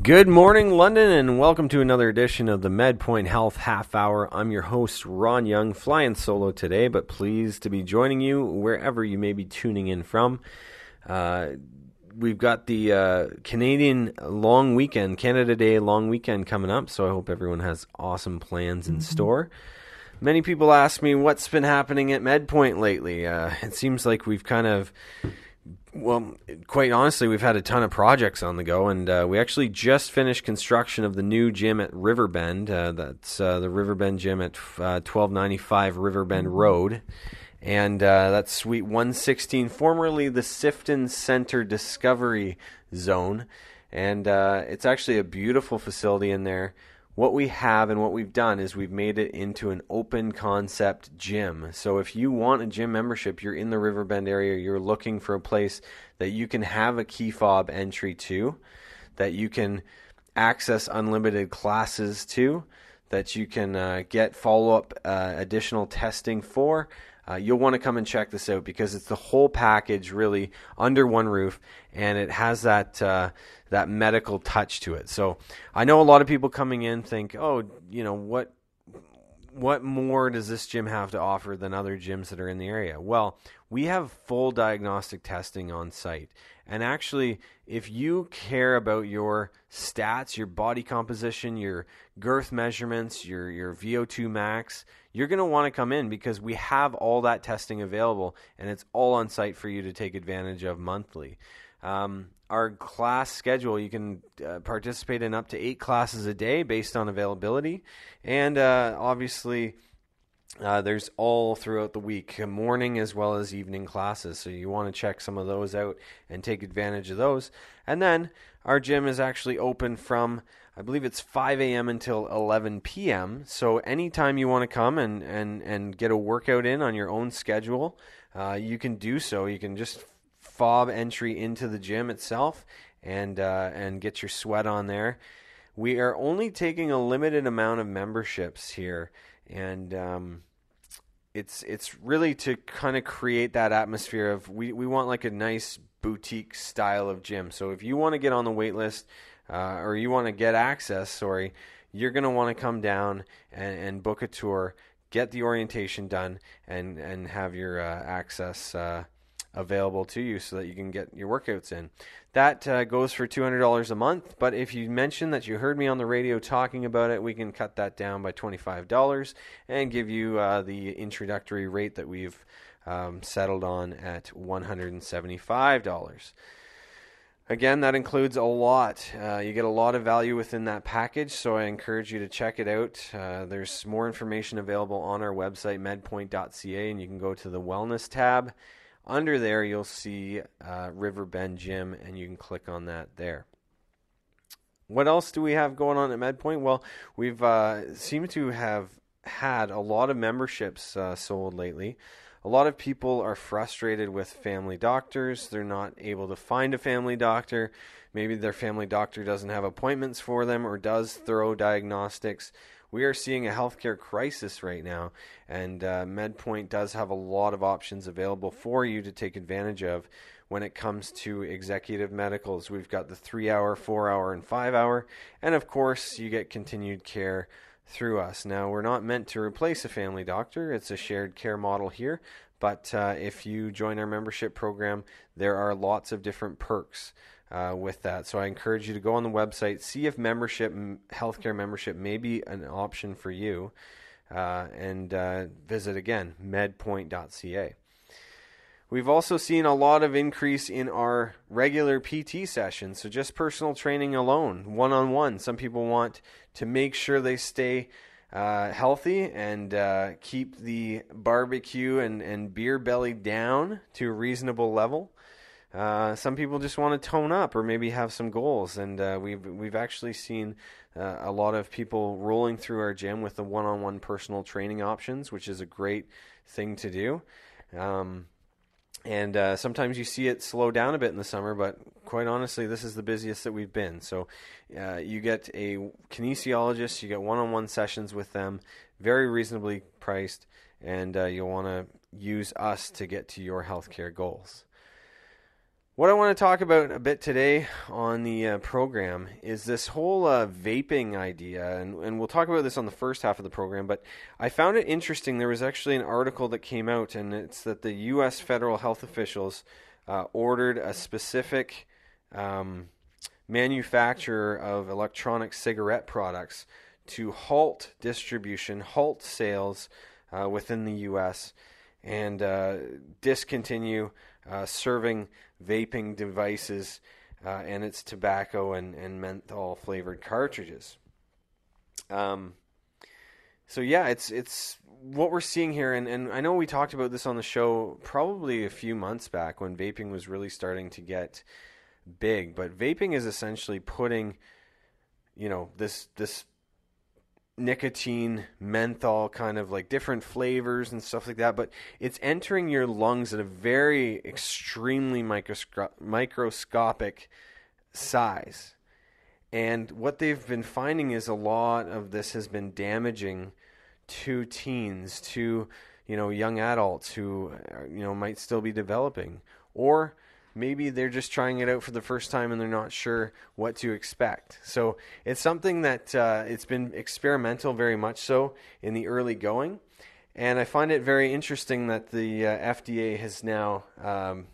Good morning, London, and welcome to another edition of the MedPoint Health Half Hour. I'm your host, Ron Young, flying solo today, but pleased to be joining you wherever you may be tuning in from. Uh, we've got the uh, Canadian long weekend, Canada Day long weekend coming up, so I hope everyone has awesome plans in store. Many people ask me what's been happening at MedPoint lately. Uh, it seems like we've kind of well, quite honestly, we've had a ton of projects on the go, and uh, we actually just finished construction of the new gym at Riverbend. Uh, that's uh, the Riverbend gym at uh, 1295 Riverbend Road. And uh, that's Suite 116, formerly the Sifton Center Discovery Zone. And uh, it's actually a beautiful facility in there what we have and what we've done is we've made it into an open concept gym. So if you want a gym membership, you're in the Riverbend area, you're looking for a place that you can have a key fob entry to, that you can access unlimited classes to, that you can uh, get follow up uh, additional testing for. Uh, you'll want to come and check this out because it's the whole package really under one roof and it has that uh, that medical touch to it. So I know a lot of people coming in think, oh, you know what what more does this gym have to offer than other gyms that are in the area? Well, we have full diagnostic testing on site. And actually, if you care about your stats, your body composition, your girth measurements, your, your VO2 max, you're going to want to come in because we have all that testing available and it's all on site for you to take advantage of monthly. Um, our class schedule, you can uh, participate in up to eight classes a day based on availability. And uh, obviously, uh, there's all throughout the week, morning as well as evening classes. So you want to check some of those out and take advantage of those. And then our gym is actually open from, I believe it's 5 a.m. until 11 p.m. So anytime you want to come and, and, and get a workout in on your own schedule, uh, you can do so. You can just fob entry into the gym itself and uh, and get your sweat on there. We are only taking a limited amount of memberships here, and um, it's it's really to kind of create that atmosphere of we, we want like a nice boutique style of gym. So if you want to get on the wait list uh, or you want to get access, sorry, you're going to want to come down and, and, book a tour, get the orientation done, and and have your uh, access uh, available to you so that you can get your workouts in. That uh, goes for $200 a month, but if you mention that you heard me on the radio talking about it, we can cut that down by $25 and give you uh, the introductory rate that we've um, settled on at $175. Again, that includes a lot. Uh, you get a lot of value within that package, so I encourage you to check it out. Uh, there's more information available on our website, medpoint.ca, and you can go to the Wellness tab under there, you'll see uh, Riverbend Gym, and you can click on that there. What else do we have going on at MedPoint? Well, we've uh, seemed to have had a lot of memberships uh, sold lately. A lot of people are frustrated with family doctors. They're not able to find a family doctor. Maybe their family doctor doesn't have appointments for them or does thorough diagnostics we are seeing a healthcare crisis right now, and uh, MedPoint does have a lot of options available for you to take advantage of when it comes to executive medicals. We've got the three hour, four hour, and five hour, and of course, you get continued care through us. Now, we're not meant to replace a family doctor, it's a shared care model here. But uh, if you join our membership program, there are lots of different perks uh, with that. So I encourage you to go on the website, see if membership, healthcare membership, may be an option for you, uh, and uh, visit again medpoint.ca. We've also seen a lot of increase in our regular PT sessions, so just personal training alone, one on one. Some people want to make sure they stay uh, healthy and uh, keep the barbecue and, and beer belly down to a reasonable level. Uh, some people just want to tone up or maybe have some goals, and uh, we've we've actually seen uh, a lot of people rolling through our gym with the one-on-one personal training options, which is a great thing to do. Um, and uh, sometimes you see it slow down a bit in the summer, but quite honestly, this is the busiest that we've been. So uh, you get a kinesiologist, you get one-on-one sessions with them, very reasonably priced, and uh, you'll want to use us to get to your healthcare goals. What I want to talk about a bit today on the uh, program is this whole uh, vaping idea, and, and we'll talk about this on the first half of the program. But I found it interesting. There was actually an article that came out, and it's that the U.S. federal health officials uh, ordered a specific um, manufacturer of electronic cigarette products to halt distribution, halt sales uh, within the U.S., and uh, discontinue uh, serving vaping devices uh, and its tobacco and, and menthol flavored cartridges. Um, so yeah, it's it's what we're seeing here, and, and I know we talked about this on the show probably a few months back when vaping was really starting to get big. But vaping is essentially putting, you know, this this nicotine, menthol, kind of like different flavors and stuff like that, but it's entering your lungs at a very extremely microsco- microscopic size. And what they've been finding is a lot of this has been damaging to teens, to you know young adults who uh, you know might still be developing, or maybe they're just trying it out for the first time and they're not sure what to expect. So it's something that uh, it's been experimental very much so in the early going. And I find it very interesting that the uh, FDA has now um,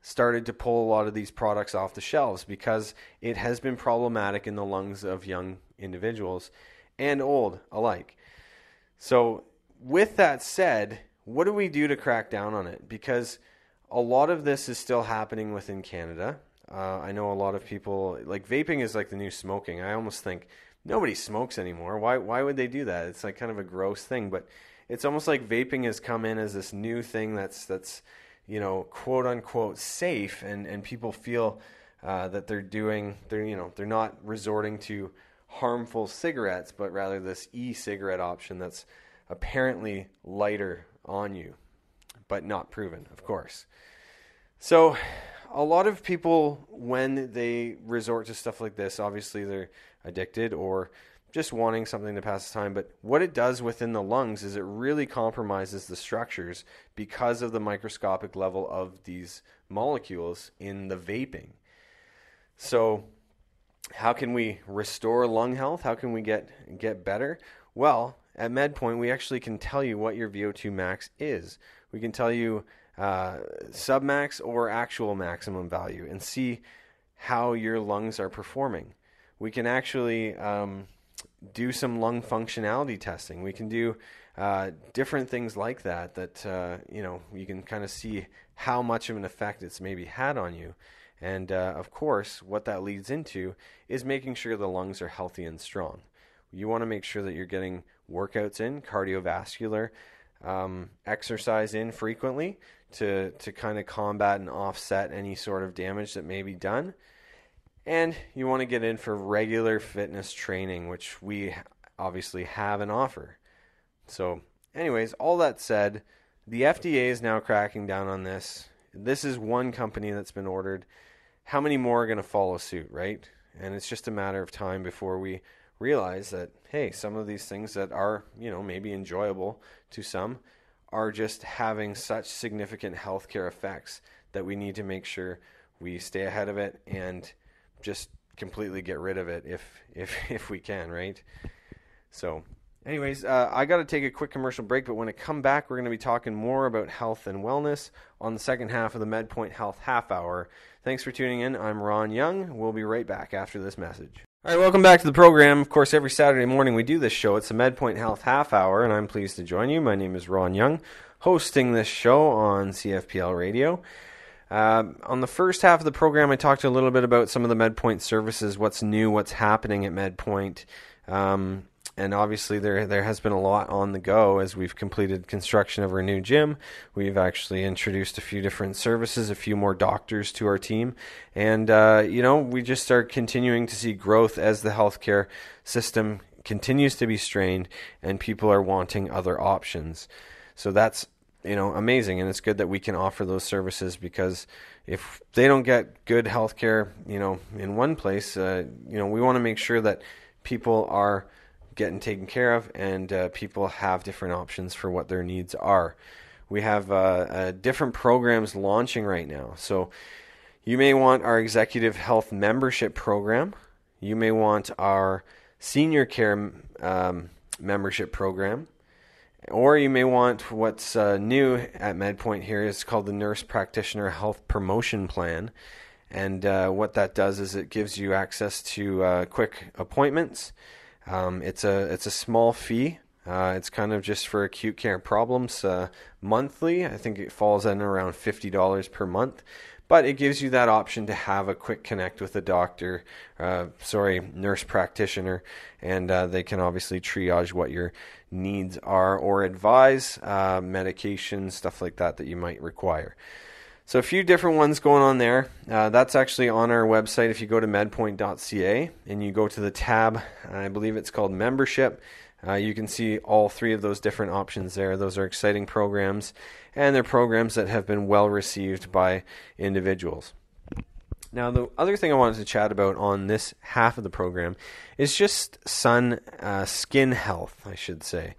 started to pull a lot of these products off the shelves because it has been problematic in the lungs of young individuals and old alike. So, with that said, what do we do to crack down on it? Because a lot of this is still happening within Canada. Uh, I know a lot of people like vaping is like the new smoking. I almost think nobody smokes anymore. Why why would they do that? It's like kind of a gross thing, but it's almost like vaping has come in as this new thing that's that's you know quote unquote safe, and and people feel uh, that they're doing they're you know they're not resorting to harmful cigarettes, but rather this e-cigarette option that's apparently lighter on you, but not proven, of course. So, a lot of people, when they resort to stuff like this, obviously they're addicted or just wanting something to pass the time. But what it does within the lungs is it really compromises the structures because of the microscopic level of these molecules in the vaping. So, how can we restore lung health? How can we get get better? Well, at MedPoint, we actually can tell you what your VO2 max is. We can tell you uh, submax or actual maximum value and see how your lungs are performing. We can actually um, do some lung functionality testing. We can do uh, different things like that. That uh, you know you can kind of see how much of an effect it's maybe had on you. And uh, of course, what that leads into is making sure the lungs are healthy and strong. You want to make sure that you're getting workouts in, cardiovascular um, exercise in frequently to to kind of combat and offset any sort of damage that may be done. And you want to get in for regular fitness training, which we obviously have an offer. So, anyways, all that said, the FDA is now cracking down on this. This is one company that's been ordered. How many more are going to follow suit, right? And it's just a matter of time before we realize that hey, some of these things that are, you know, maybe enjoyable to some are just having such significant healthcare effects that we need to make sure we stay ahead of it and just completely get rid of it if if if we can, right? So, anyways, uh, I got to take a quick commercial break, but when I come back, we're going to be talking more about health and wellness on the second half of the MedPoint Health Half Hour. Thanks for tuning in. I'm Ron Young. We'll be right back after this message. All right, welcome back to the program. Of course, every Saturday morning we do this show. It's the MedPoint Health Half Hour, and I'm pleased to join you. My name is Ron Young, hosting this show on CFPL Radio. Uh, on the first half of the program, I talked a little bit about some of the MedPoint services, what's new, what's happening at MedPoint. Um, and obviously there there has been a lot on the go as we've completed construction of our new gym. We've actually introduced a few different services, a few more doctors to our team, and uh, you know we just are continuing to see growth as the healthcare system continues to be strained and people are wanting other options. So that's you know amazing, and it's good that we can offer those services because if they don't get good healthcare, you know, in one place, uh, you know, we want to make sure that people are getting taken care of, and uh, people have different options for what their needs are. We have uh, uh, different programs launching right now. So, You may want our executive health membership program. You may want our senior care um, membership program. Or you may want what's uh, new at MedPoint here is called the Nurse Practitioner Health Promotion Plan. And uh, what that does is it gives you access to uh, quick appointments. Um, it's a it's a small fee. Uh, it's kind of just for acute care problems uh, monthly. I think it falls in around fifty dollars per month, but it gives you that option to have a quick connect with a doctor, uh, sorry, nurse practitioner, and uh, they can obviously triage what your needs are or advise uh, medication, stuff like that that you might require. So a few different ones going on there. Uh, that's actually on our website. If you go to medpoint.ca and you go to the tab, I believe it's called membership. Uh, you can see all three of those different options there. Those are exciting programs, and they're programs that have been well received by individuals. Now, the other thing I wanted to chat about on this half of the program is just sun uh, skin health, I should say.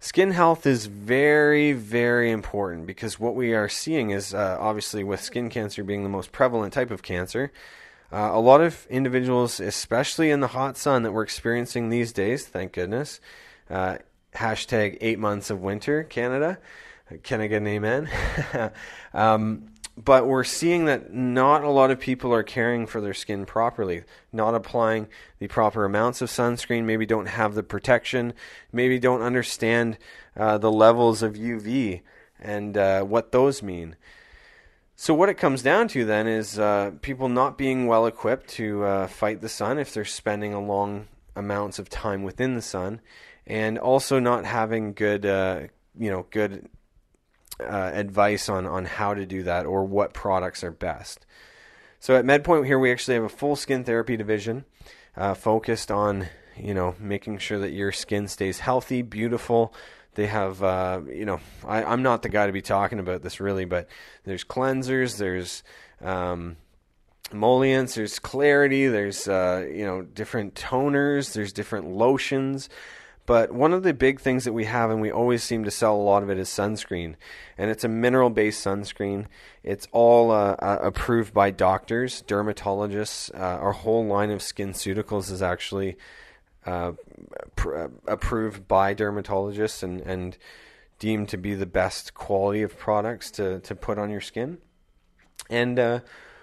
Skin health is very, very important because what we are seeing is uh, obviously with skin cancer being the most prevalent type of cancer, uh, a lot of individuals, especially in the hot sun that we're experiencing these days, thank goodness, uh, hashtag eight months of winter, Canada. Can I get an amen? um, but we're seeing that not a lot of people are caring for their skin properly, not applying the proper amounts of sunscreen, maybe don't have the protection, maybe don't understand uh, the levels of UV and uh, what those mean. So, what it comes down to then is uh, people not being well equipped to uh, fight the sun if they're spending a long amounts of time within the sun, and also not having good, uh, you know, good uh, advice on on how to do that or what products are best. So at MedPoint here, we actually have a full skin therapy division uh, focused on you know making sure that your skin stays healthy, beautiful. They have, uh, you know, I, I'm not the guy to be talking about this really, but there's cleansers, there's um, emollients, there's clarity, there's uh, you know different toners, there's different lotions. But one of the big things that we have, and we always seem to sell a lot of it, is sunscreen. And it's a mineral based sunscreen. It's all uh, uh, approved by doctors, dermatologists. Uh, our whole line of SkinCeuticals is actually uh, pr- uh, approved by dermatologists and, and deemed to be the best quality of products to, to put on your skin. And uh,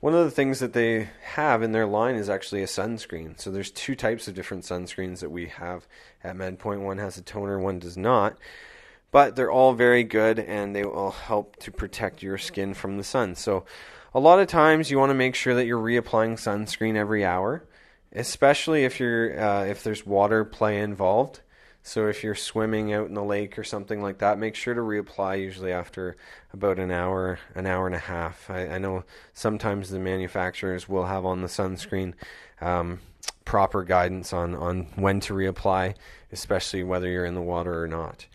one of the things that they have in their line is actually a sunscreen. So there's two types of different sunscreens that we have at MedPoint. One has a toner, one does not. But they're all very good and they will help to protect your skin from the sun. So a lot of times you want to make sure that you're reapplying sunscreen every hour, especially if you're uh, if there's water play involved. So if you're swimming out in the lake or something like that, make sure to reapply usually after about an hour, an hour and a half. I, I know sometimes the manufacturers will have on the sunscreen um, proper guidance on, on when to reapply, especially whether you're in the water or not.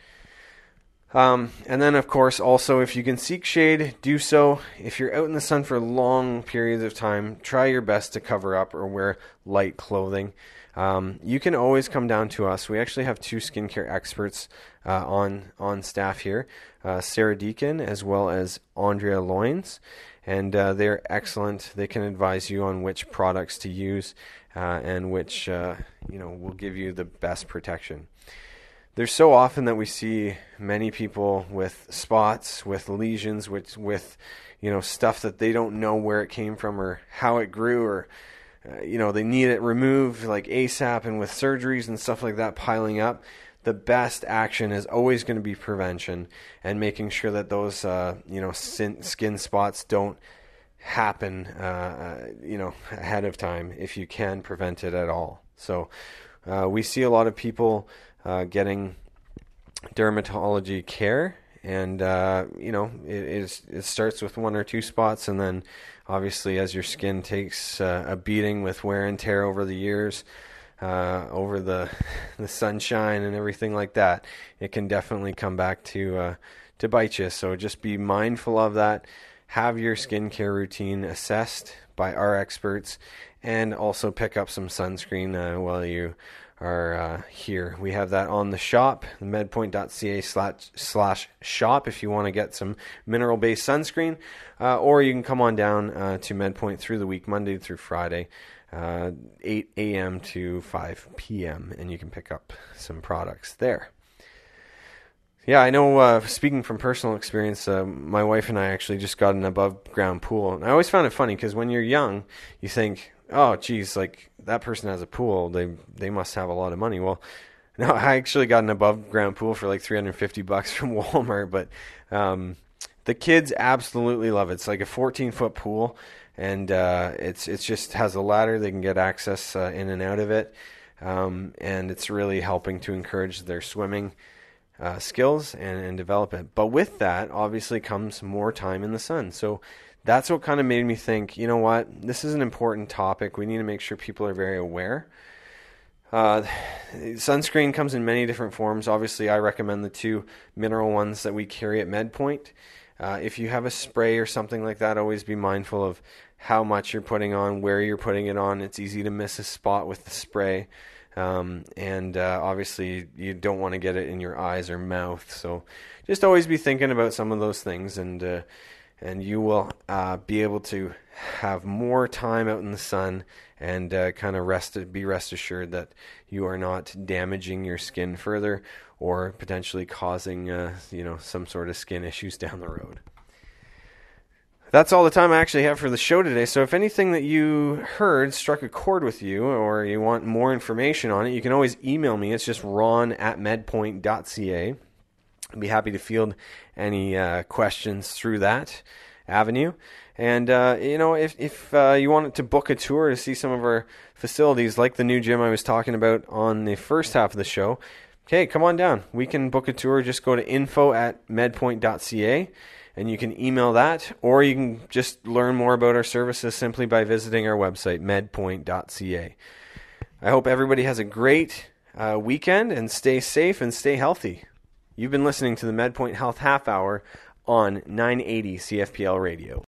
Um, and then, of course, also if you can seek shade, do so. If you're out in the sun for long periods of time, try your best to cover up or wear light clothing. Um, you can always come down to us. We actually have two skincare experts uh, on on staff here, uh, Sarah Deacon as well as Andrea Loins, and uh, they're excellent. They can advise you on which products to use uh, and which uh, you know will give you the best protection. There's so often that we see many people with spots, with lesions, with with you know stuff that they don't know where it came from or how it grew or uh, you know, they need it removed like ASAP and with surgeries and stuff like that piling up, the best action is always going to be prevention and making sure that those, uh, you know, skin spots don't happen, uh, uh, you know, ahead of time if you can prevent it at all. So uh, we see a lot of people uh, getting dermatology care. And uh, you know it, it starts with one or two spots. And then obviously as your skin takes uh, a beating with wear and tear over the years uh, over the the sunshine and everything like that it can definitely come back to uh, to bite you. So just be mindful of that. Have your skincare routine assessed by our experts. And also pick up some sunscreen uh, while you are uh, here. We have that on the shop, medpoint.ca slash, slash shop if you want to get some mineral based sunscreen, uh, or you can come on down uh, to MedPoint through the week, Monday through Friday. Uh, 8 a.m. to 5 p.m., and you can pick up some products there. Yeah, I know. Uh, speaking from personal experience, uh, my wife and I actually just got an above ground pool. And I always found it funny because when you're young, you think, "Oh, geez, like that person has a pool. They they must have a lot of money." Well, no, I actually got an above ground pool for like 350 bucks from Walmart. But um, the kids absolutely love it. It's like a 14 foot pool, and uh, it's it's just has a ladder. They can get access uh, in and out of it, um, and it's really helping to encourage their swimming uh, skills and, and develop it. But with that, obviously, comes more time in the sun. So that's what kind of made me think, you know what, this is an important topic. We need to make sure people are very aware. Uh, sunscreen comes in many different forms. Obviously, I recommend the two mineral ones that we carry at MedPoint. Uh, if you have a spray or something like that, always be mindful of how much you're putting on, where you're putting it on. It's easy to miss a spot with the spray. Um, and uh, obviously, you don't want to get it in your eyes or mouth. So just always be thinking about some of those things, and uh, and you will uh, be able to have more time out in the sun and uh, kind of rest be rest assured that you are not damaging your skin further or potentially causing uh, you know some sort of skin issues down the road that's all the time I actually have for the show today. So if anything that you heard struck a chord with you or you want more information on it, you can always email me. It's just ron at medpoint.ca. I'd be happy to field any uh, questions through that avenue. And, uh, you know, if, if uh, you wanted to book a tour to see some of our facilities, like the new gym I was talking about on the first half of the show, okay, come on down. We can book a tour. Just go to info at medpoint.ca and you can email that, or you can just learn more about our services simply by visiting our website, medpoint.ca. I hope everybody has a great uh, weekend and stay safe and stay healthy. You've been listening to the MedPoint Health Half Hour on 980 CFPL Radio.